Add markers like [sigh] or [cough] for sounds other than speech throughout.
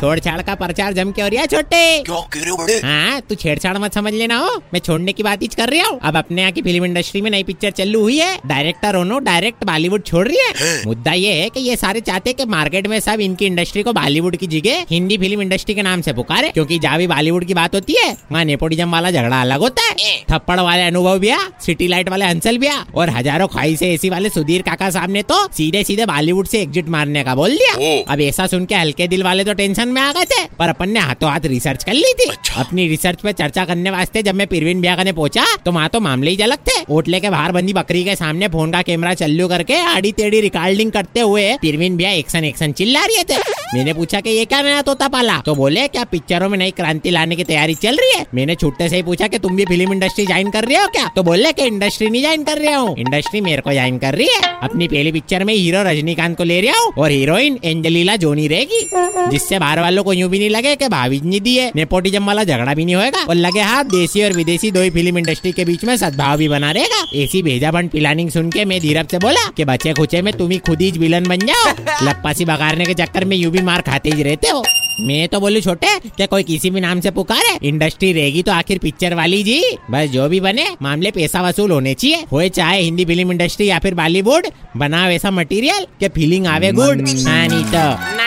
छोड़ छाड़ का प्रचार जम के हो रहा है छोटे। क्या कह रहे हो बड़े? हाँ तू छेड़छाड़ मत समझ लेना हो। मैं छोड़ने की बात ही कर रहा हूँ। अब अपने यहाँ की फ़िल्म इंडस्ट्री में नई पिक्चर चालू हुई है। डायरेक्टर ओनो डायरेक्ट बॉलीवुड छोड़ रही है। मुद्दा ये है की ये सारे चाहते की मार्केट में सब इनकी इंडस्ट्री को बॉलीवुड की जगह हिंदी फ़िल्म इंडस्ट्री के नाम से पुकारे क्योंकि जहाँ भी बॉलीवुड की बात होती है वहाँ नेपोटिज्म वाला झगड़ा अलग होता है। थप्पड़ वाले अनुभव भैया सिटी लाइट वाले हंसल भैया और हज़ारों ख्वाहिशे एसी वाले सुधीर काका सामने तो सीधे सीधे बॉलीवुड से एग्जिट मारने का बोल दिया। अब ऐसा सुन के हल्के दिल वाले तो टेंशन में आ गए थे। पर अपन ने हाथों हाथ रिसर्च कर ली थी। अच्छा। अपनी रिसर्च पे चर्चा करने वास्ते जब मैं परवीन ब्यागा ने पहुँचा तो वहाँ तो मामले ही अलग थे। होटले के बाहर बंदी बकरी के सामने फ़ोन का कैमरा चालू करके आड़ी टेढ़ी रिकॉर्डिंग करते हुए परवीन भैया एक्शन एक्शन चिल्ला रहे थे। मैंने पूछा कि ये क्या नया तोता पाला? तो बोले क्या पिक्चरों में नई क्रांति लाने की तैयारी चल रही है? मैंने छुट्टे से ही पूछा कि तुम भी फ़िल्म इंडस्ट्री ज्वाइन कर रहे हो क्या? तो बोले कि इंडस्ट्री नहीं ज्वाइन कर रहा हूँ। इंडस्ट्री मेरे को ज्वाइन कर रही है। अपनी पहली पिक्चर में हीरो रजनीकांत को ले रहा हूँ और हीरोइन एंजलीला जोनी रहेगी जिससे वालों को यूँ भी नहीं लगे कि भाभी नहीं दी है नेपोटिज्म वाला झगड़ा भी नहीं होगा और लगे हाथ देसी और विदेशी दो ही फ़िल्म इंडस्ट्री के बीच में सद्भाव भी बना रहेगा। ऐसी भेजा बंद प्लानिंग सुन के मैं धीरज से बोला कि बच्चे खुचे में तुम ही खुद ही विलन बन जाओ। [laughs] लप्पासी बगाड़ने के चक्कर में यूँ भी मार खाते ही रहते हो। मैं तो बोलू छोटे क्या कोई किसी भी नाम से पुकारे? इंडस्ट्री रहेगी तो आखिर पिक्चर वाली जी। बस जो भी बने मामले पैसा वसूल होने चाहिए। हो चाहे हिंदी फ़िल्म इंडस्ट्री या फिर बॉलीवुड बना वैसा मटेरियल के फीलिंग आवे गुड हाँ नहीं तो।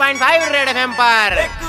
93.5 रेड एफएम पर।